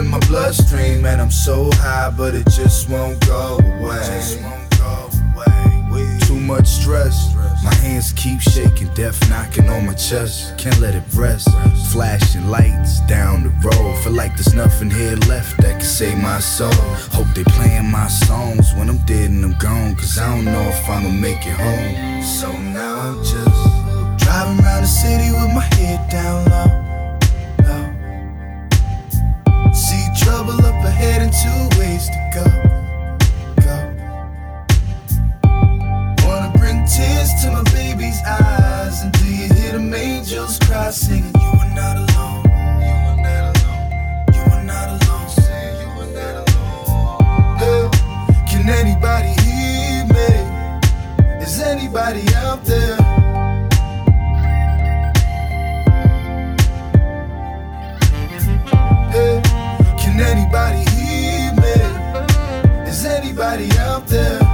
in my bloodstream, and I'm so high, but it just won't go away Too much stress. My hands keep shaking, death knocking on my chest. Can't let it rest. Flashing lights down the road. Feel like there's nothing here left that can save my soul. Hope they playing my songs when I'm dead and I'm gone. Cause I don't know if I'ma make it home. So now I'm just driving around the city with my head down low. low. Two ways to go. Go. Wanna bring tears to my baby's eyes. Do you hear the angels cry, singing, there?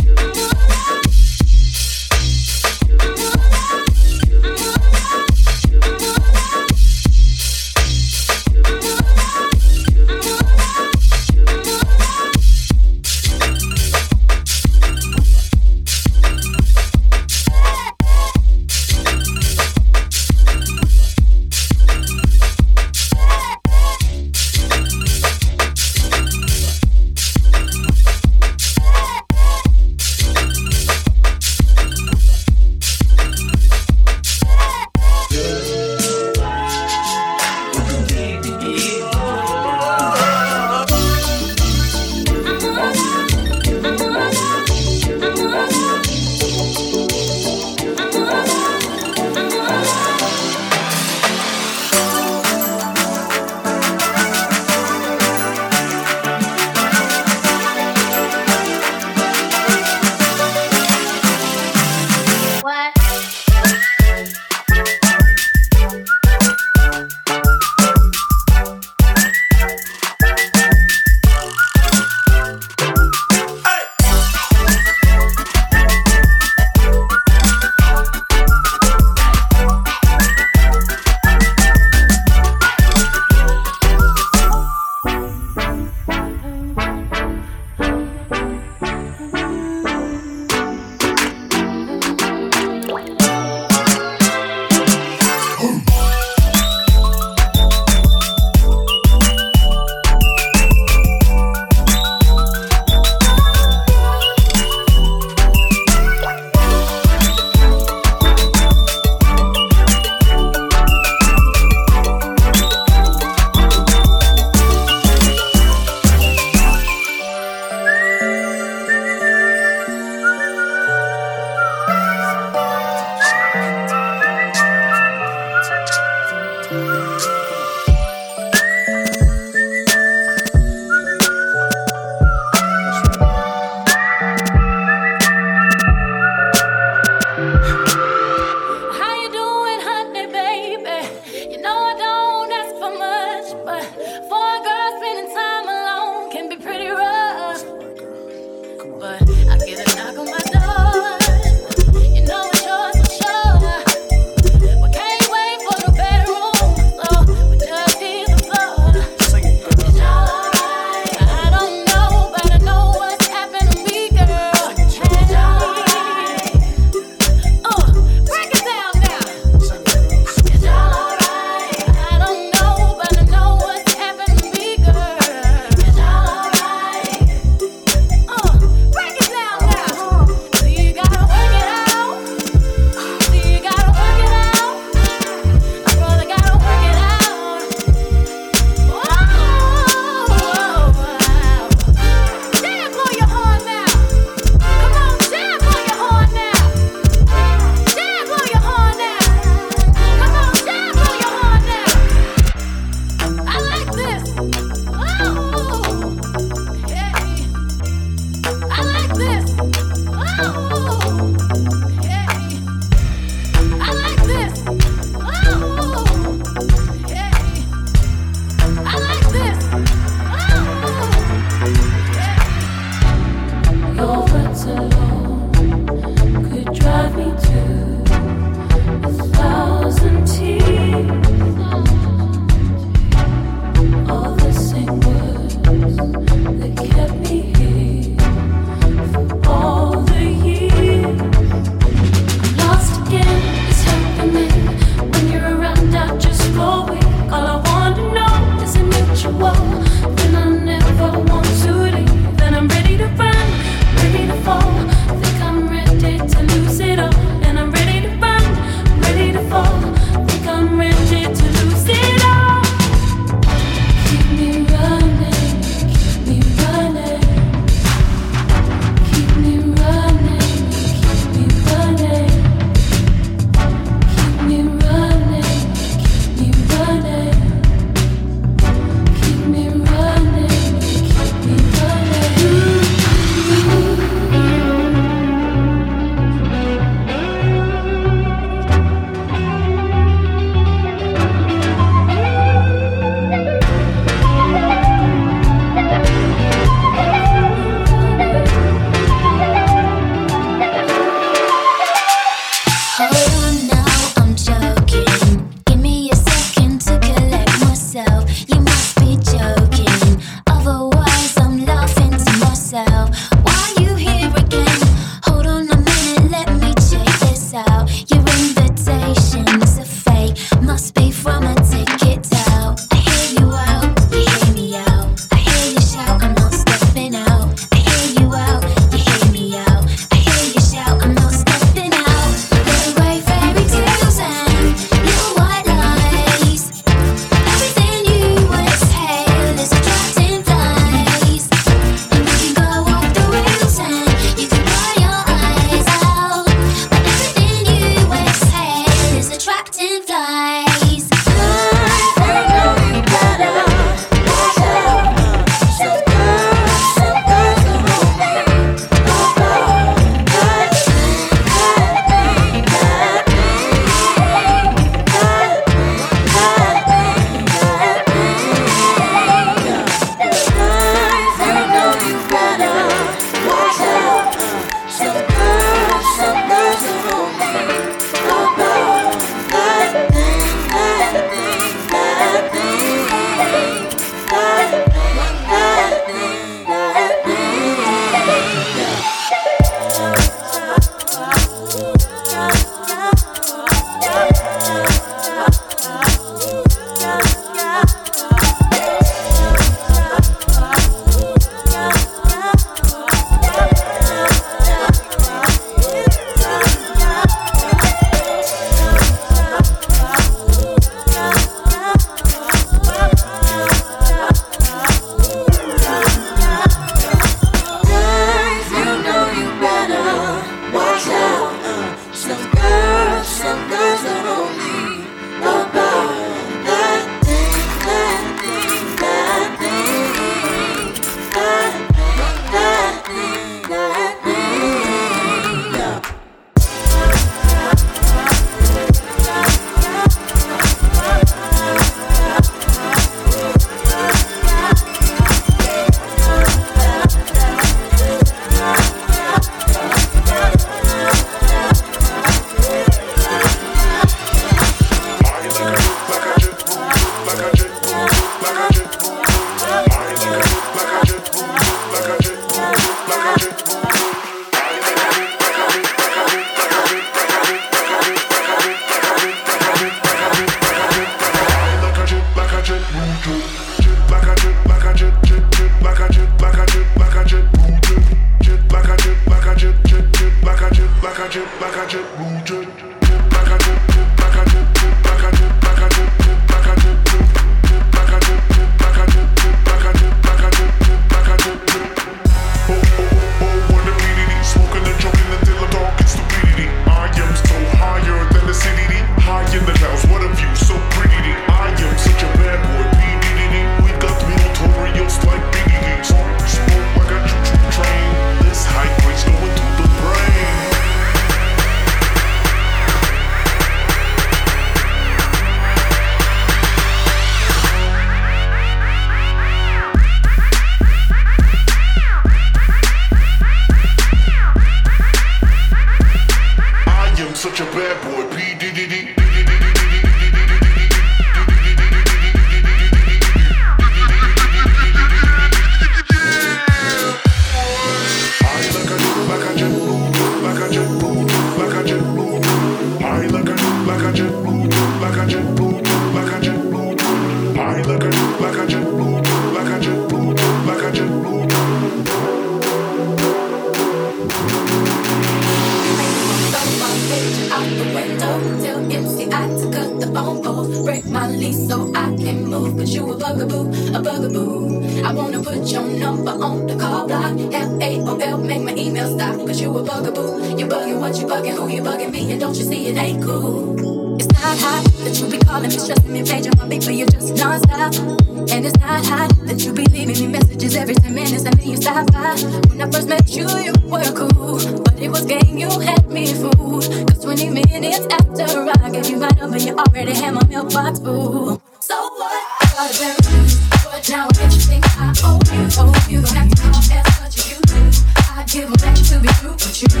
But you.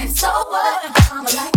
And so what? I'm like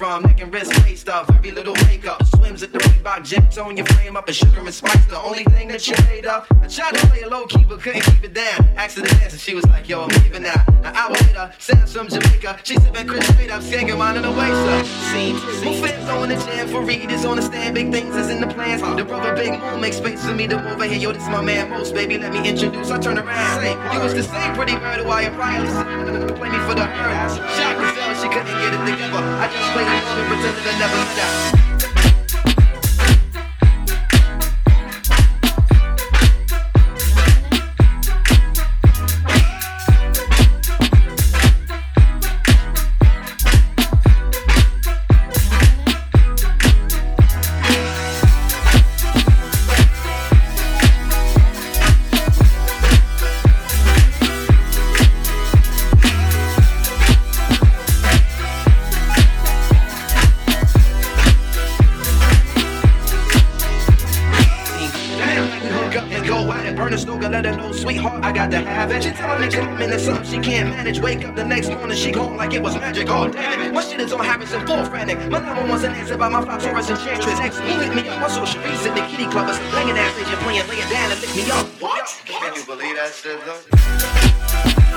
from neck and wrist face off every little makeup gems the Reebok gems on your frame up and sugar and spice. The only thing that you made up. I tried to play a low key but couldn't keep it down. Asked to dance and she was like, Yo, I'm leaving now. An hour later, Sam's from Jamaica. She sipping Chris straight up, singing mine in the way, so seems. Who fans on the jam for readers on the stand? Big things is in the plans. The brother Big Moon makes space for me to move over here. Yo, this my man Mos, baby. Let me introduce. I turn around. Say, you was the same pretty bird who I applied. Play me for the hurt. Shocked herself, she couldn't get it together. I just played it and pretended I never met her. My on Harrison, full frantic. My number one's an answer about my five Taurus enchantress. Ex who hit me up on social Sharice at the kitty club. Us laying ass agent playing, laying down and lick me up. What? Can you believe that shit?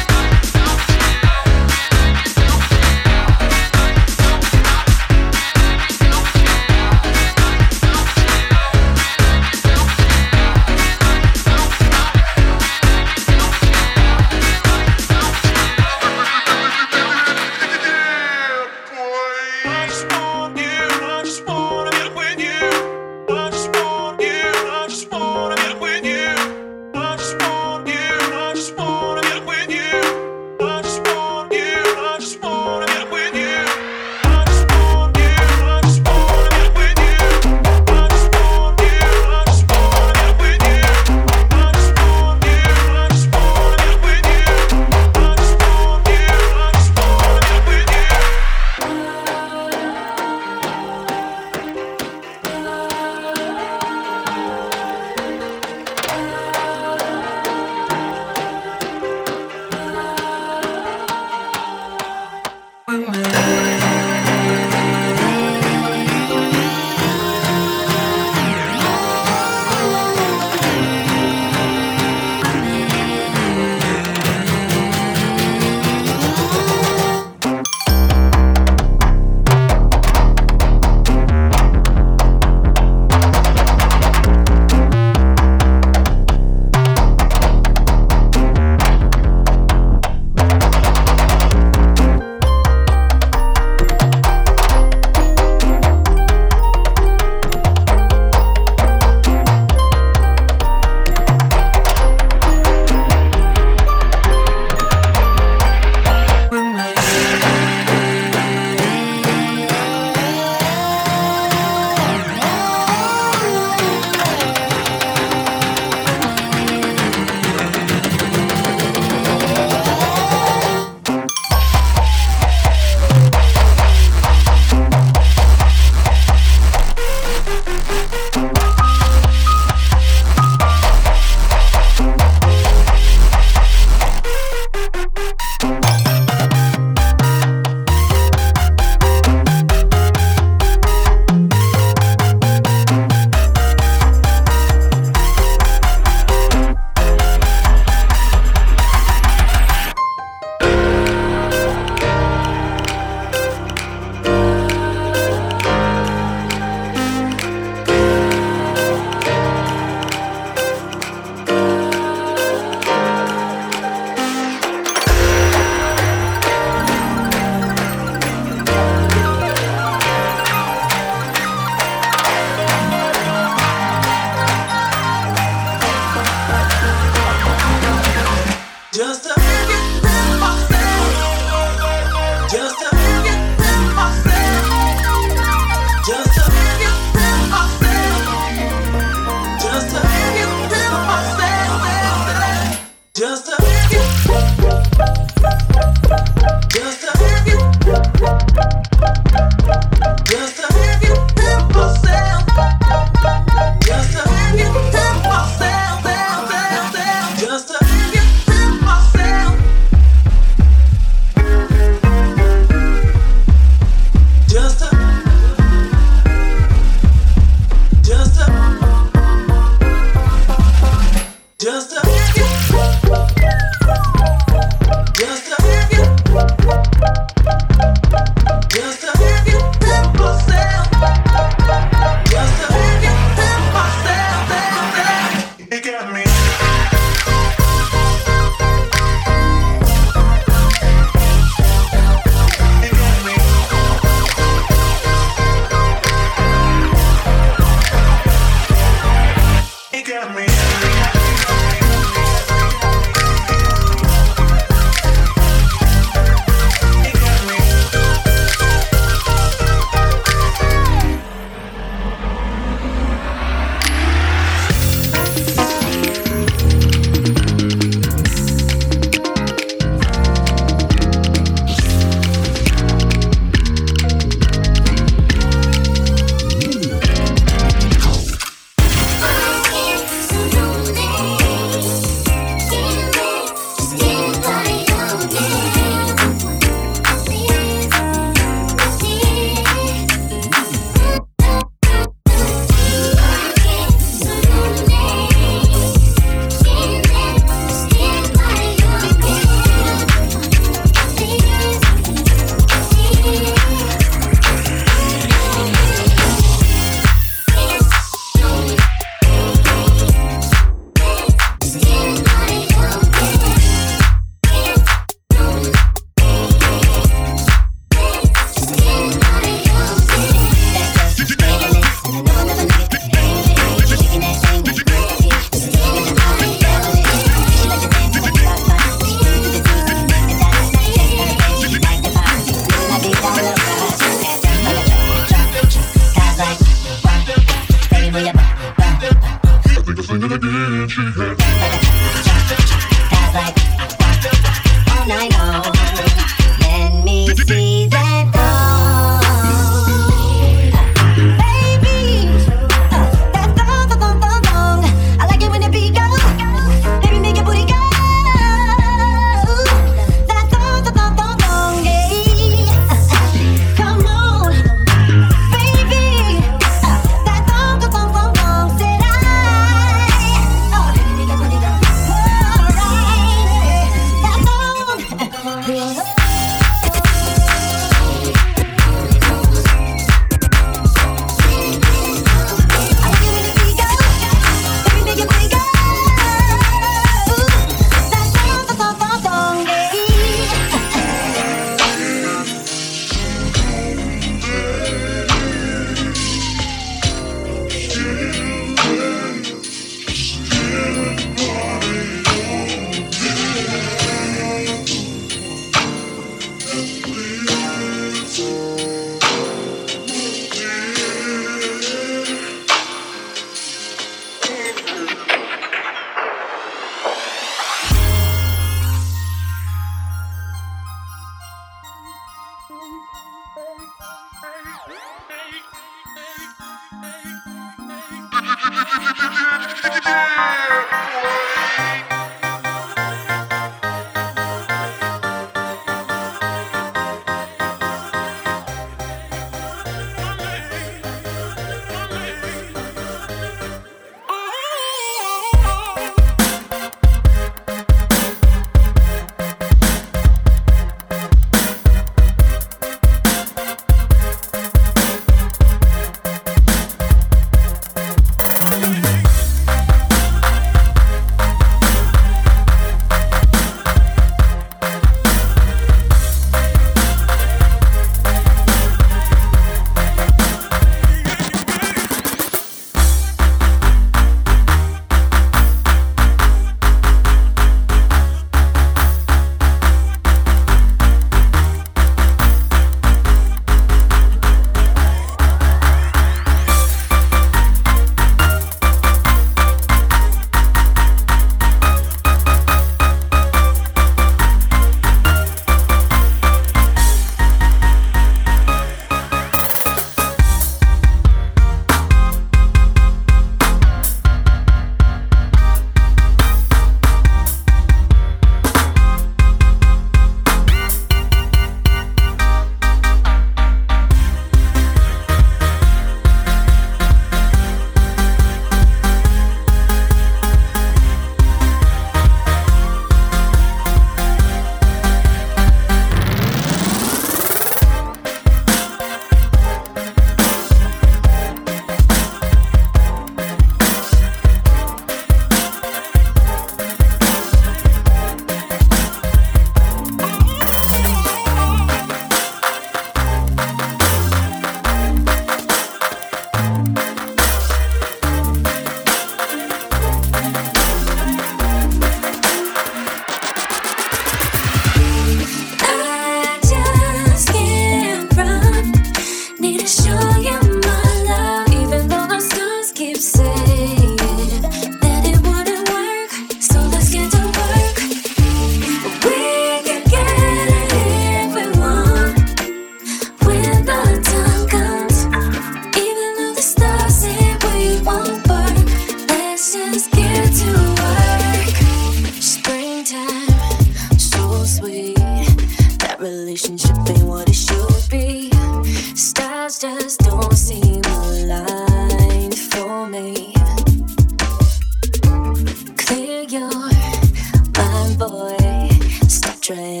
Fire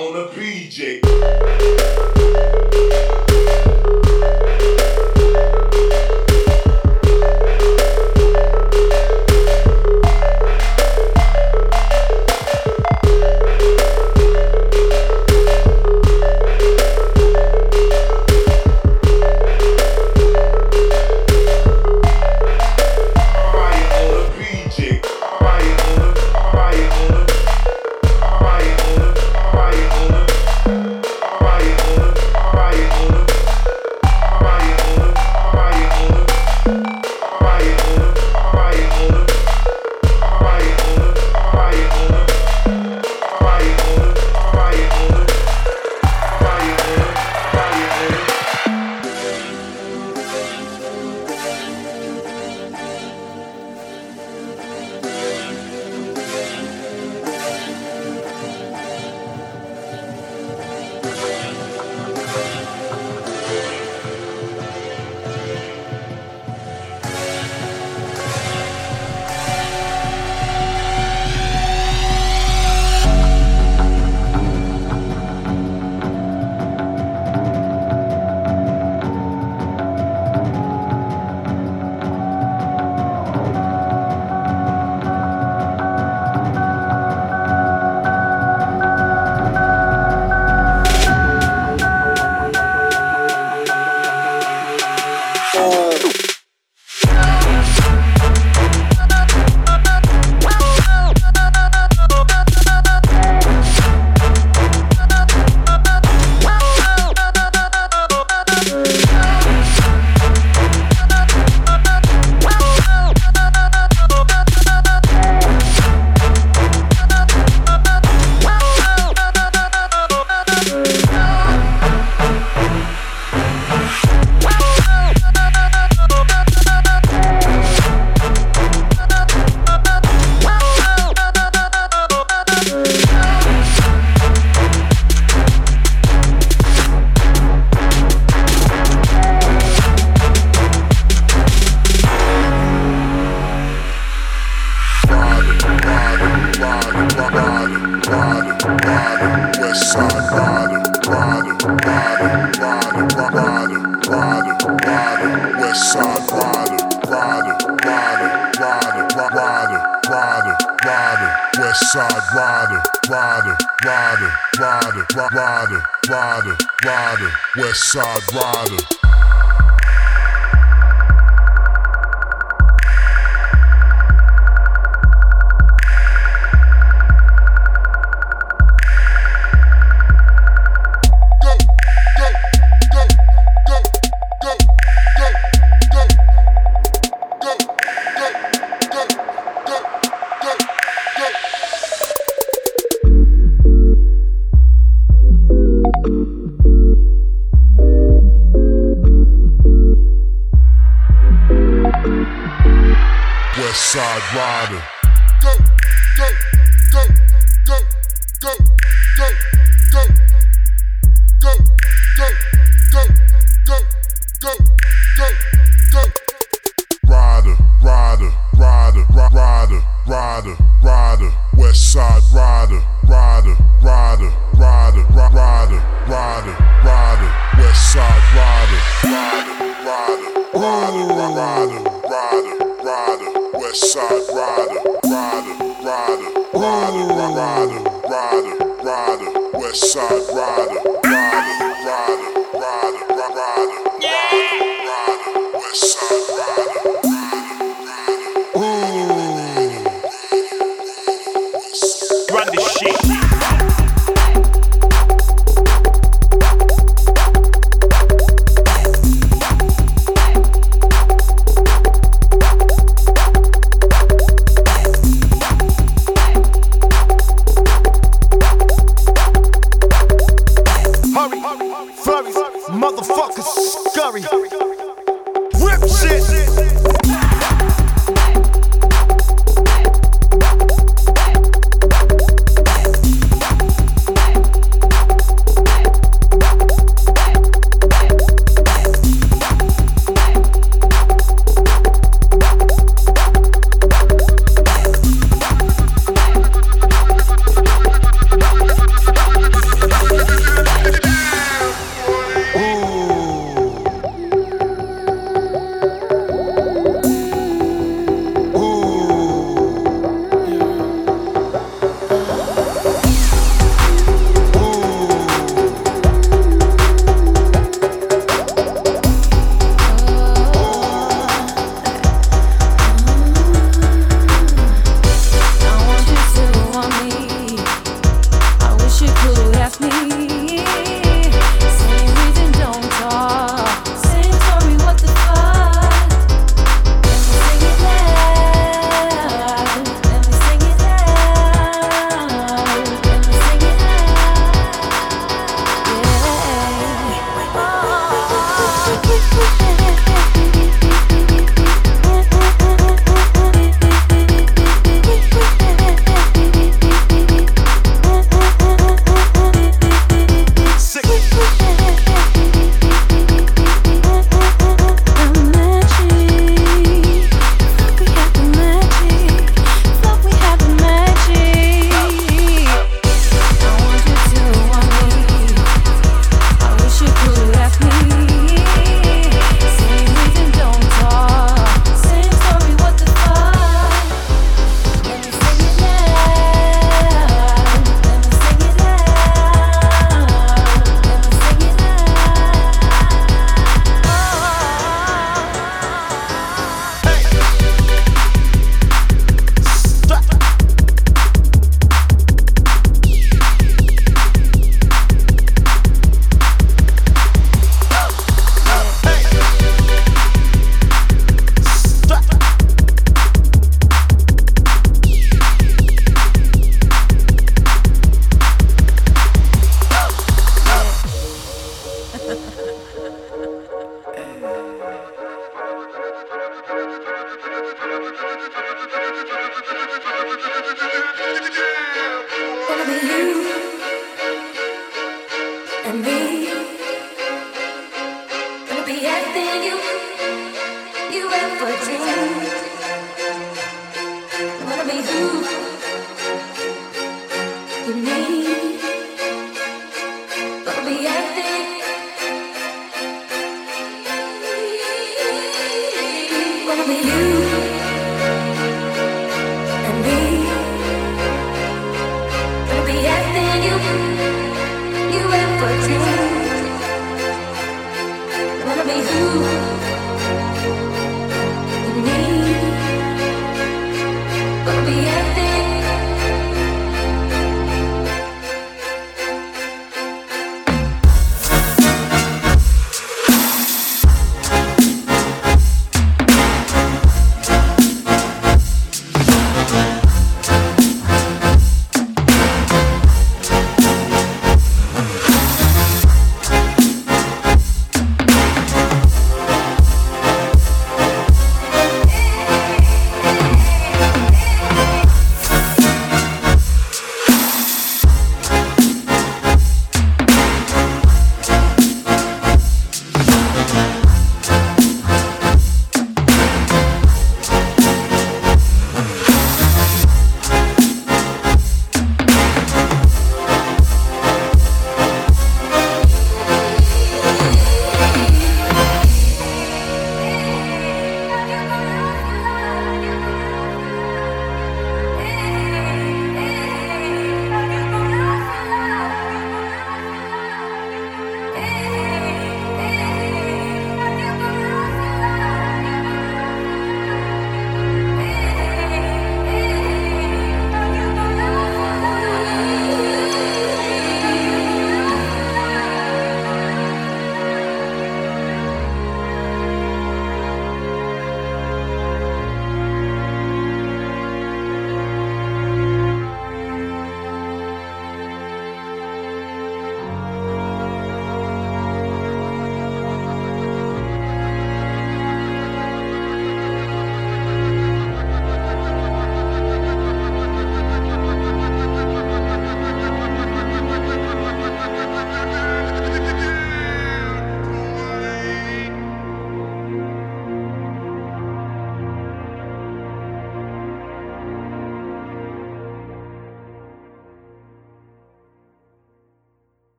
on the